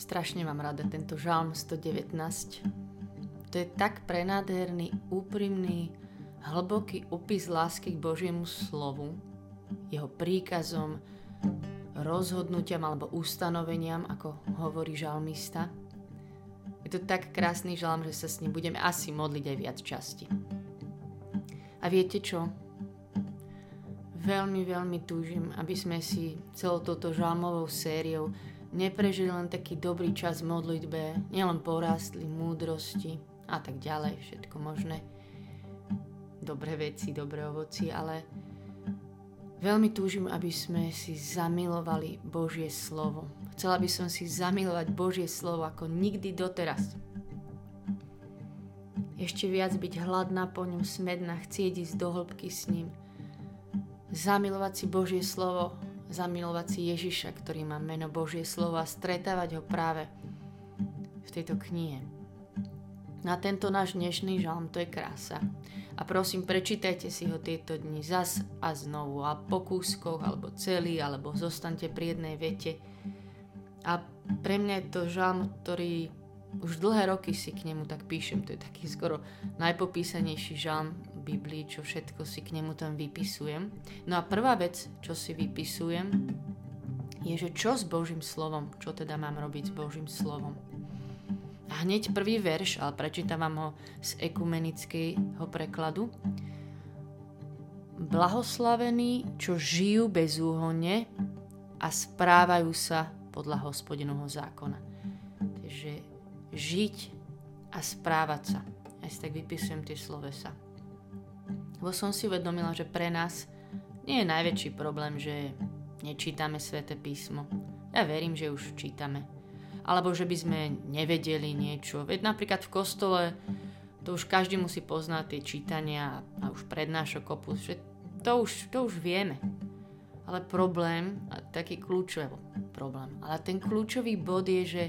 Strašne mám rada tento žalm 119. To je tak prenádherný, úprimný, hlboký opis lásky k Božiemu slovu, jeho príkazom, rozhodnutiam alebo ustanoveniam, ako hovorí žalmista. Je to tak krásny žalm, že sa s ním budeme asi modliť aj viac časti. A viete čo? Veľmi, veľmi túžim, aby sme si celou touto žalmovou sériou neprežili len taký dobrý čas v modlitbe, nielen porástli múdrosti a tak ďalej, všetko možné. Dobré veci, dobré ovoci, ale veľmi túžim, aby sme si zamilovali Božie slovo, Chcela by som si zamilovať Božie slovo ako nikdy doteraz. Ešte viac byť hladná po ňom, smedná, chcieť ísť do hĺbky s ním. Zamilovať si Božie slovo, zamilovať si Ježiša, ktorý má meno Božie slovo a stretávať ho práve v tejto knihe. Na tento náš dnešný žalm to je krása. A prosím, prečítajte si ho tieto dni zas a znovu a po kúskoch, alebo celý, alebo zostaňte pri jednej vete a pre mňa je to žalm, ktorý už dlhé roky si k nemu tak píšem. To je taký skoro najpopísanejší žalm Biblii, čo všetko si k nemu tam vypisujem. No a prvá vec, čo si vypisujem, je, že čo s Božím slovom, čo teda mám robiť s Božím slovom. A hneď prvý verš, ale prečítam vám ho z ekumenického prekladu. Blahoslavení, čo žijú bezúhonne a správajú sa podľa hospodinovho zákona. Takže žiť a správať sa. Ja si tak vypisujem tie slovesa. Lebo som si uvedomila, že pre nás nie je najväčší problém, že nečítame sväté písmo. Ja verím, že už čítame. Alebo že by sme nevedeli niečo. Veď napríklad v kostole to už každý musí poznať tie čítania a už prednášok opus, že to už, to už vieme. Ale problém, taký kľúčový problém, ale ten kľúčový bod je, že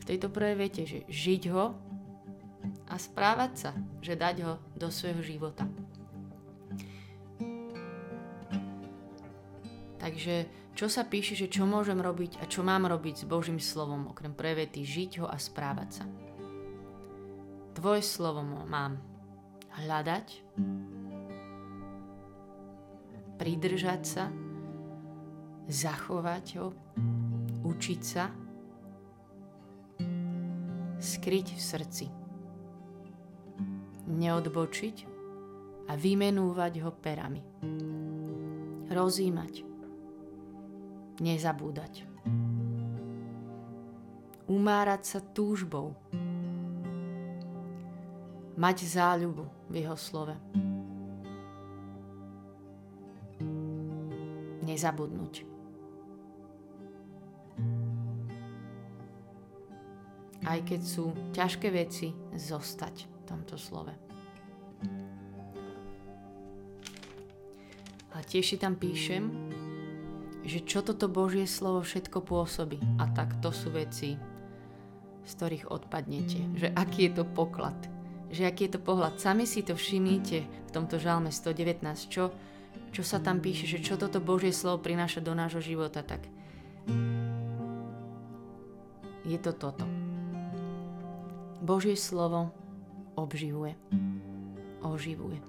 v tejto prvej vete, že žiť ho a správať sa, že dať ho do svojho života. Takže čo sa píše, že čo môžem robiť a čo mám robiť s Božím slovom, okrem prevety žiť ho a správať sa. Tvoje slovo mám. Hľadať, pridržať sa, zachovať ho, učiť sa, skryť v srdci, neodbočiť a vymenúvať ho perami. Rozímať, nezabúdať. Umárať sa túžbou, mať záľubu v jeho slove. nezabudnúť. Aj keď sú ťažké veci, zostať tomto slove. A tiež si tam píšem, že čo toto Božie slovo všetko pôsobí. A tak to sú veci, z ktorých odpadnete. Že aký je to poklad. Že aký je to pohľad. Sami si to všimnite v tomto žalme 119, čo čo sa tam píše, že čo toto Božie slovo prináša do nášho života, tak je to toto. Božie slovo obživuje, oživuje,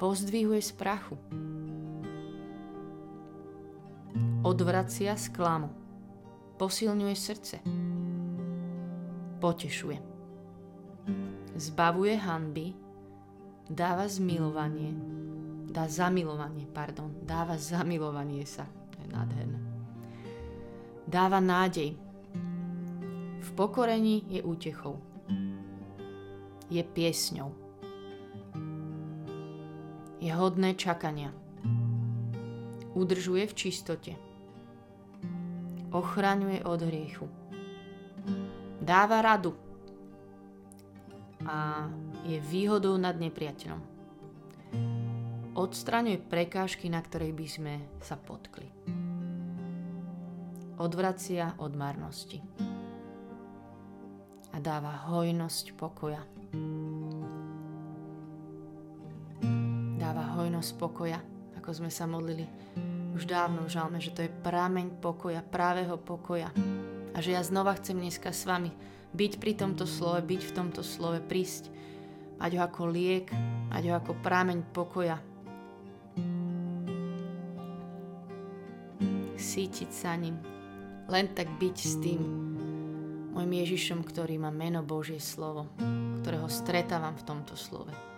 pozdvihuje z prachu, odvracia z klamu, posilňuje srdce, potešuje, zbavuje hanby, dáva zmilovanie, dá zamilovanie, pardon, dáva zamilovanie sa. To je nádherné. Dáva nádej. V pokorení je útechou. Je piesňou. Je hodné čakania. Udržuje v čistote. Ochraňuje od hriechu. Dáva radu. A je výhodou nad nepriateľom odstraňuje prekážky, na ktorej by sme sa potkli. Odvracia od marnosti a dáva hojnosť pokoja. Hojnosť pokoja, ako sme sa modlili už dávno v žalme, že to je prameň pokoja, právého pokoja. A že ja znova chcem dneska s vami byť pri tomto slove, byť v tomto slove, prísť, mať ho ako liek, mať ho ako prámeň pokoja. Sítiť sa ním, len tak byť s tým môjim Ježišom, ktorý má meno Božie slovo, ktorého stretávam v tomto slove.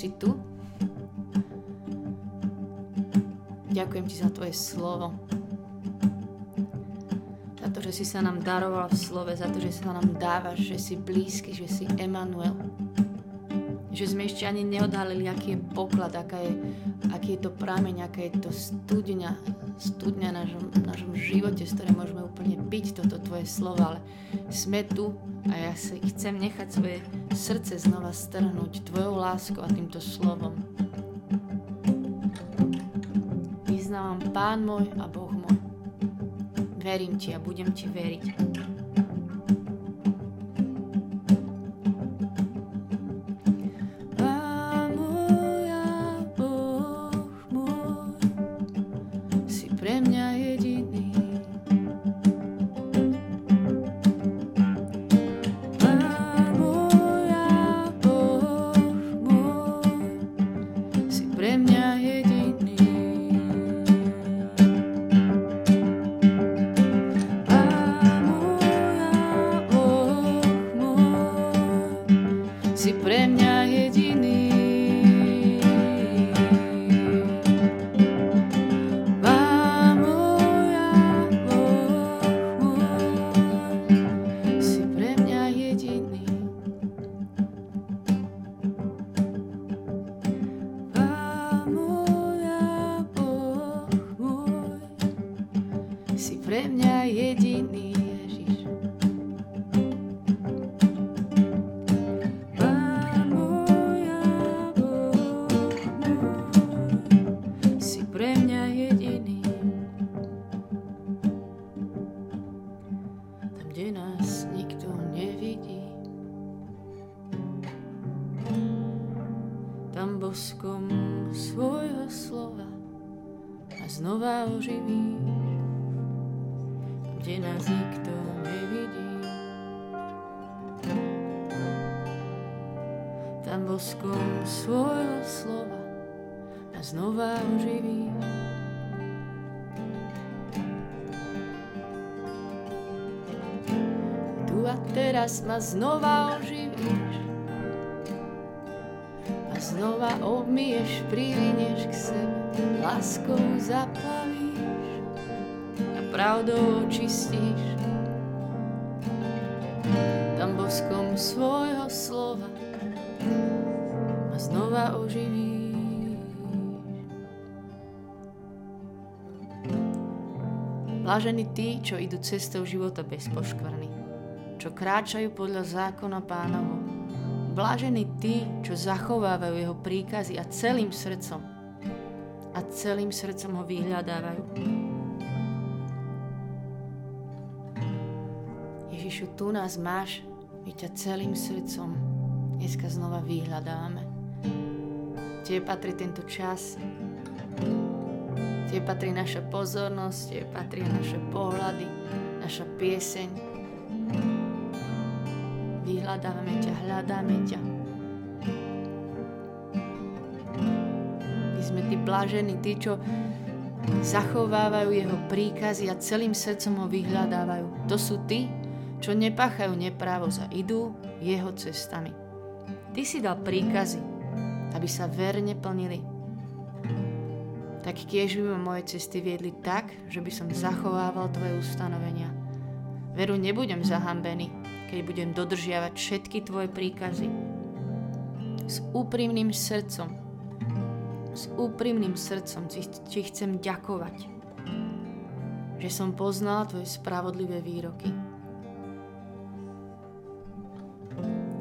Ďakujem ti, že si tu. Ďakujem ti za tvoje slovo. Za to, že si sa nám daroval v slove, za to, že sa nám dávaš, že si blízky, že si Emanuel. Že sme ešte ani neodhalili, aký je poklad, aká je, aký je to prameň, aká je to studňa, studňa našom, našom živote, z ktorej môžeme úplne byť toto tvoje slovo, ale sme tu a ja si chcem nechať svoje srdce znova strhnúť tvojou láskou a týmto slovom. Vyznávam Pán môj a Boh môj. Verím ti a budem ti veriť. A teraz ma znova oživíš a znova obmieš, privinieš k sebe, láskou zaplavíš a pravdou očistíš. Tam boskom svojho slova znova oživíš. Blážení tí, čo idú cestou života bez poškvrny, čo kráčajú podľa zákona pánovo. Blážení tí, čo zachovávajú jeho príkazy a celým srdcom a celým srdcom ho vyhľadávajú. Ježišu, tu nás máš, my ťa celým srdcom dneska znova vyhľadáme. Tebe patrí tento čas. Tebe patrí naša pozornosť, Tebe patrí naše pohľady, naša pieseň. Vyhľadávame ťa, hľadáme ťa. My sme tí blažení, tí, čo zachovávajú jeho príkazy a celým srdcom ho vyhľadávajú. To sú tí, čo nepáchajú neprávosť a idú jeho cestami. Ty si dal príkazy, aby sa verne plnili. Tak kiež by ma moje cesty viedli tak, že by som zachovával tvoje ustanovenia. Veru nebudem zahambený, keď budem dodržiavať všetky tvoje príkazy. S úprimným srdcom, s úprimným srdcom ti, chcem ďakovať, že som poznal tvoje spravodlivé výroky.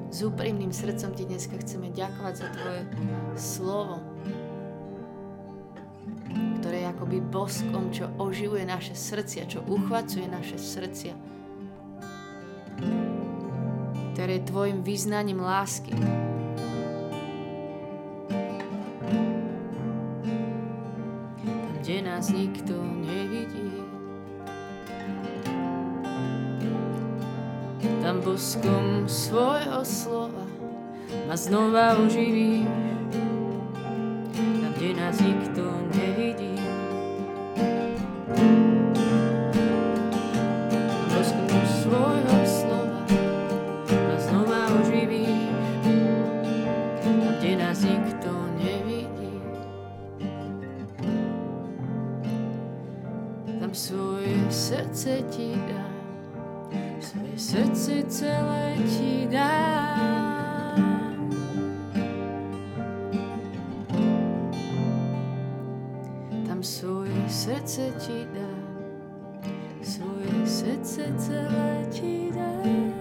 S úprimným srdcom ti dneska chceme ďakovať za tvoje slovo, ktoré je akoby boskom, čo oživuje naše srdcia, čo uchvacuje naše srdcia, ktoré je tvojim význaním lásky. Tam, kde nás nikto nevidí, tam boskom svojho slova ma znova oživíš. Tam, kde nás nikto nevidí. Srdce celé ti dám. Tam svoje srdce ti dám, svoje srdce celé ti dám.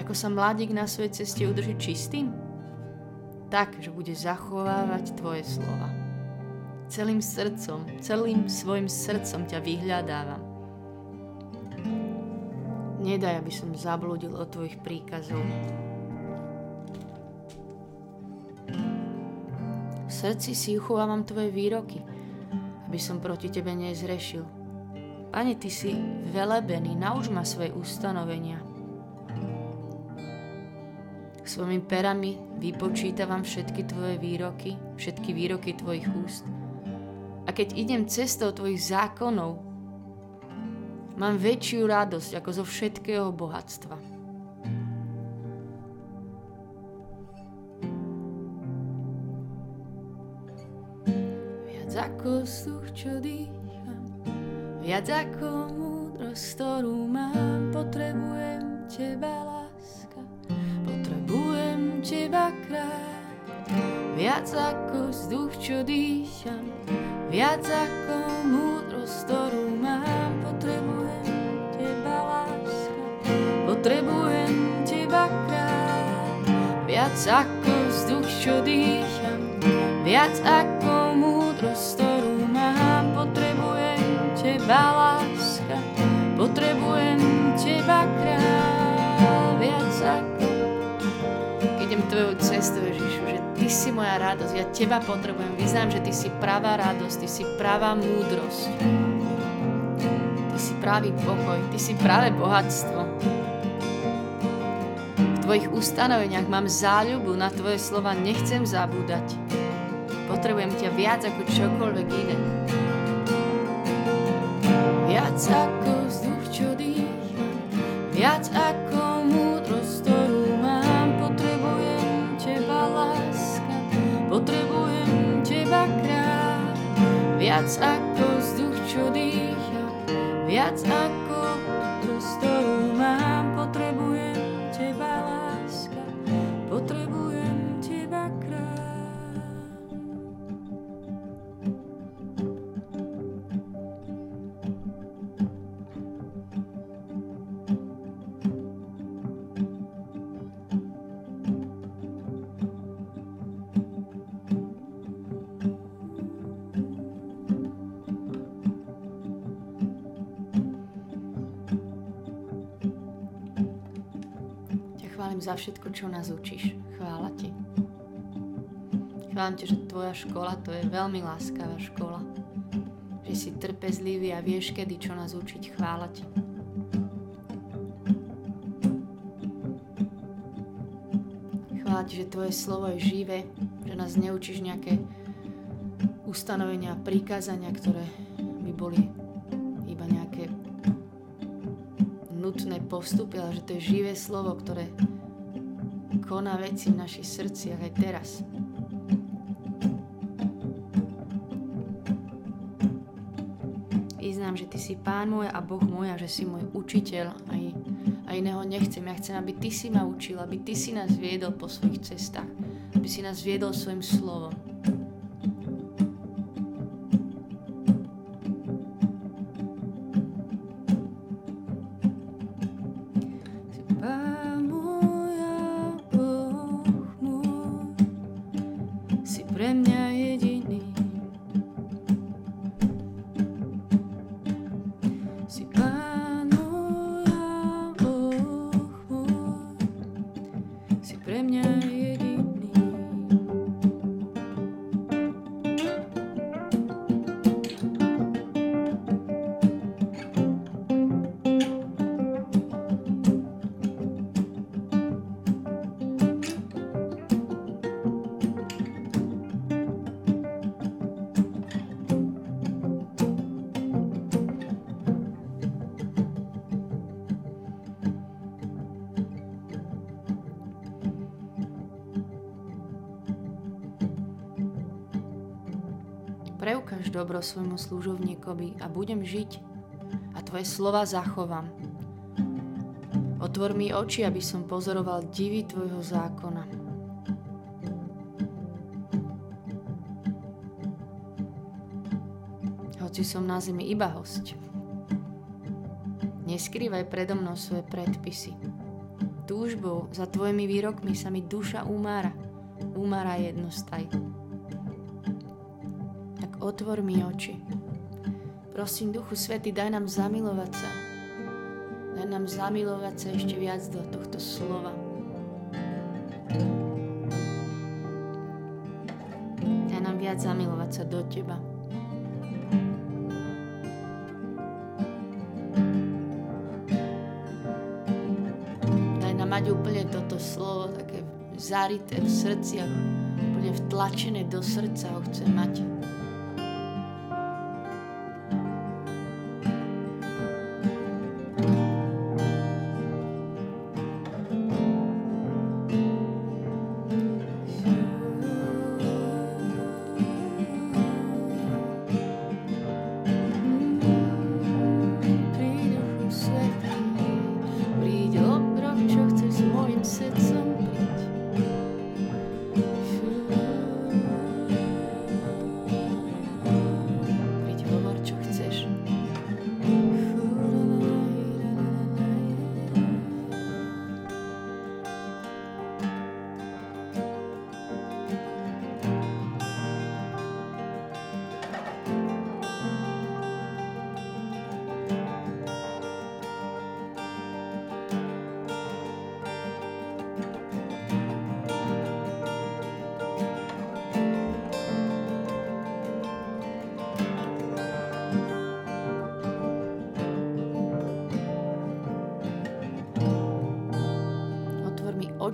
Ako sa mladík na svojej ceste udrží čistým? Tak, že bude zachovávať tvoje slova celým srdcom, celým svojim srdcom ťa vyhľadávam. Nedaj, aby som zabludil od tvojich príkazov. V srdci si uchovávam tvoje výroky, aby som proti tebe nezrešil. Pane, ty si velebený, nauč ma svoje ustanovenia. Svojimi perami vypočítavam všetky tvoje výroky, všetky výroky tvojich úst keď idem cestou tvojich zákonov, mám väčšiu radosť ako zo všetkého bohatstva. Viac ako vzduch, čo dýcham, viac ako múdrosť, ktorú mám, potrebujem teba, láska, potrebujem teba, kráľ. Viac ako vzduch, čo dýcham, Viac ako múdrosť, ktorú mám, potrebujem teba, láska. Potrebujem teba, kráľ. Viac ako vzduch, čo dýcham. Viac ako múdrosť, ktorú mám, potrebujem teba, láska. Potrebujem teba, kráľ. Viac ako... Idem tvojou cestou, Ježišu, že Ty si moja radosť, ja Teba potrebujem. Vyznám, že Ty si pravá radosť, Ty si pravá múdrosť. Ty si pravý pokoj, Ty si práve bohatstvo. V Tvojich ustanoveniach mám záľubu, na Tvoje slova nechcem zabúdať. Potrebujem ťa viac ako čokoľvek iné. Viac ako vzduch, čo dýcham, viac ako Potrebujem teba kráľ, viac ako vzduch, čo dýcha, viac ako ktorú za všetko, čo nás učíš. Chvála ti. Chválim ti, že tvoja škola to je veľmi láskavá škola. Že si trpezlivý a vieš, kedy čo nás učiť. Chvála ti. Chvála ti, že tvoje slovo je živé, že nás neučíš nejaké ustanovenia a prikázania, ktoré by boli iba nejaké nutné postupy, ale že to je živé slovo, ktoré koná veci v našich srdciach aj teraz. Vyznám, že Ty si Pán môj a Boh môj a že si môj učiteľ aj, a iného nechcem. Ja chcem, aby Ty si ma učil, aby Ty si nás viedol po svojich cestách, aby si nás viedol svojim slovom. Preukáž dobro svojmu služovníkovi a budem žiť a tvoje slova zachovám. Otvor mi oči, aby som pozoroval divy tvojho zákona. Hoci som na zemi iba host. Neskrývaj predo mnou svoje predpisy. Túžbou za tvojimi výrokmi sa mi duša umára. Umára jednostaj otvor mi oči. Prosím, Duchu Svety, daj nám zamilovať sa. Daj nám zamilovať sa ešte viac do tohto slova. Daj nám viac zamilovať sa do Teba. Daj nám mať úplne toto slovo také zarité v srdciach, úplne vtlačené do srdca ho chcem mať.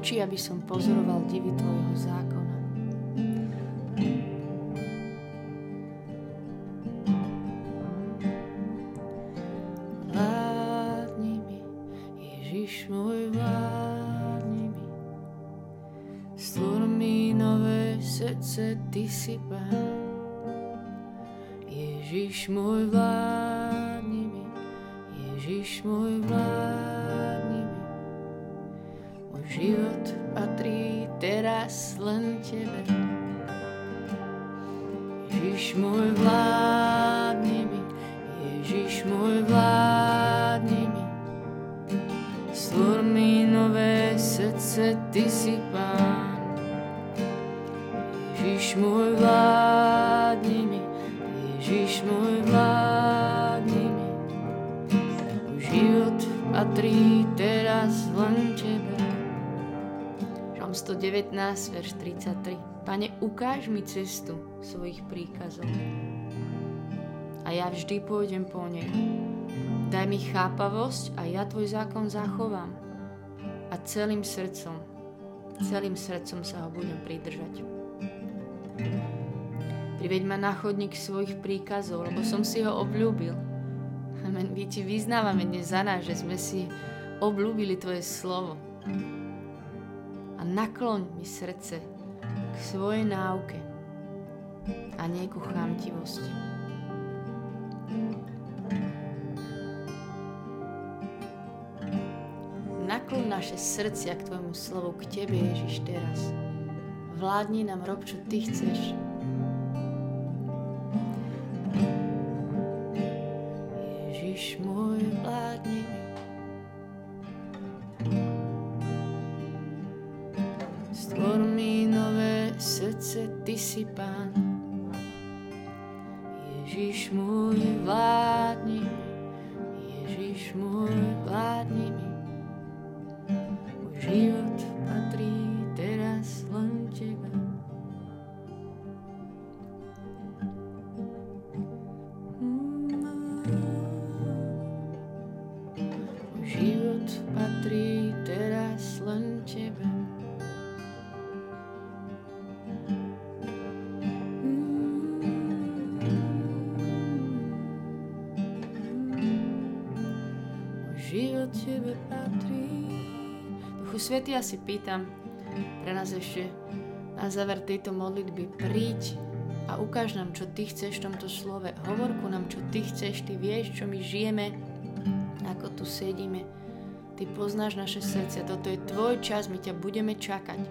Oči, aby som pozoroval divy Tvojho zákona. Vládni mi, Ježiš môj, vládni mi. Stvor mi nové srdce, Ty si Pán. Ježiš môj, vládni teraz len Tebe. Ježiš môj, vládni mi, Ježiš môj, vládni mi. Stvor mi nové srdce, Ty si Pán. Ježiš môj, vládni mi, Ježiš môj, vládni mi. Život patrí teraz len 119, verš 33. Pane, ukáž mi cestu svojich príkazov a ja vždy pôjdem po nej. Daj mi chápavosť a ja tvoj zákon zachovám a celým srdcom, celým srdcom sa ho budem pridržať. Priveď ma na chodník svojich príkazov, lebo som si ho obľúbil. Amen. My ti vyznávame dnes za nás, že sme si obľúbili tvoje slovo a nakloň mi srdce k svojej náuke a nie ku chamtivosti. Nakloň naše srdcia k Tvojmu slovu, k Tebe, Ježiš, teraz. Vládni nám, rob, čo Ty chceš. Ježiš môj, vládni mi. Si Pán. Ježiš môj, vládni mi, Ježiš môj, vládni mi. Môj život Svety, ja si pýtam pre nás ešte na záver tejto modlitby, príď a ukáž nám, čo ty chceš v tomto slove. Hovor ku nám, čo ty chceš, ty vieš, čo my žijeme, ako tu sedíme. Ty poznáš naše srdce, toto je tvoj čas, my ťa budeme čakať.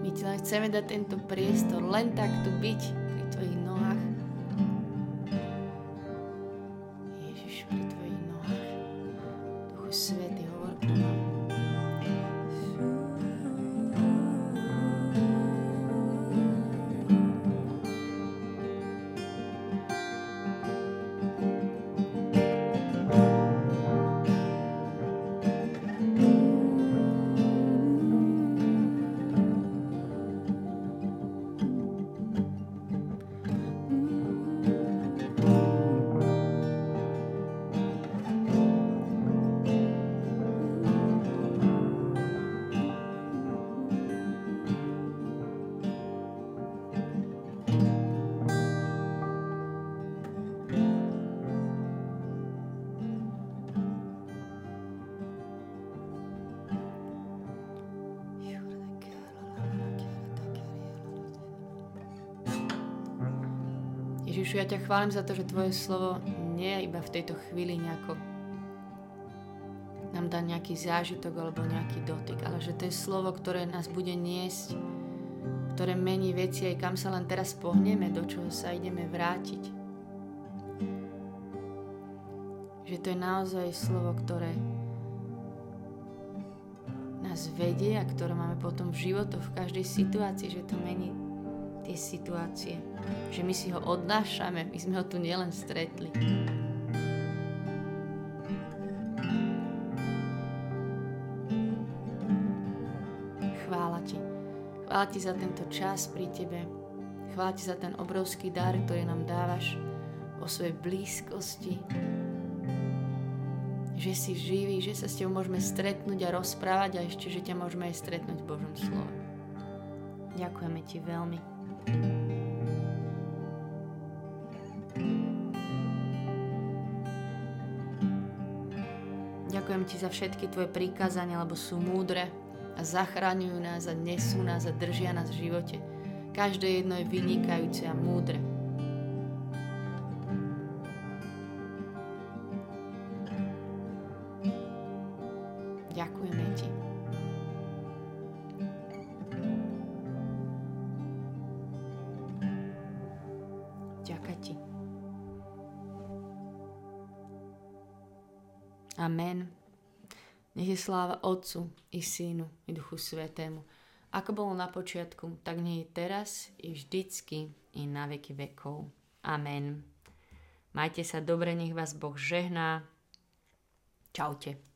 My ti len chceme dať tento priestor, len tak tu byť Ježišu, ja ťa chválim za to, že Tvoje slovo nie je iba v tejto chvíli nejako nám dá nejaký zážitok alebo nejaký dotyk, ale že to je slovo, ktoré nás bude niesť, ktoré mení veci aj kam sa len teraz pohneme, do čoho sa ideme vrátiť. Že to je naozaj slovo, ktoré nás vedie a ktoré máme potom v životoch, v každej situácii, že to mení tie situácie. Že my si ho odnášame, my sme ho tu nielen stretli. Chvála ti. Chvála ti za tento čas pri tebe. Chvála ti za ten obrovský dar, ktorý nám dávaš o svojej blízkosti. Že si živý, že sa s tebou môžeme stretnúť a rozprávať a ešte, že ťa môžeme aj stretnúť v Božom slove. Ďakujeme ti veľmi. Ďakujem ti za všetky tvoje prikázania, lebo sú múdre a zachraňujú nás a nesú nás a držia nás v živote. Každé jedno je vynikajúce a múdre. Sláva Otcu i Synu i Duchu Svetému, ako bolo na počiatku, tak nie je teraz, i vždycky, i na veky vekov. Amen. Majte sa dobre, nech vás Boh žehná. Čaute.